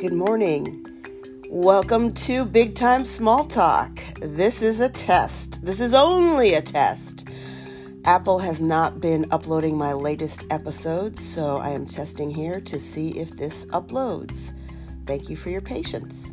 Good morning. Welcome to Big Time Small Talk. This is a test. This is only a test. Apple has not been uploading my latest episodes, so I am testing here to see if this uploads. Thank you for your patience.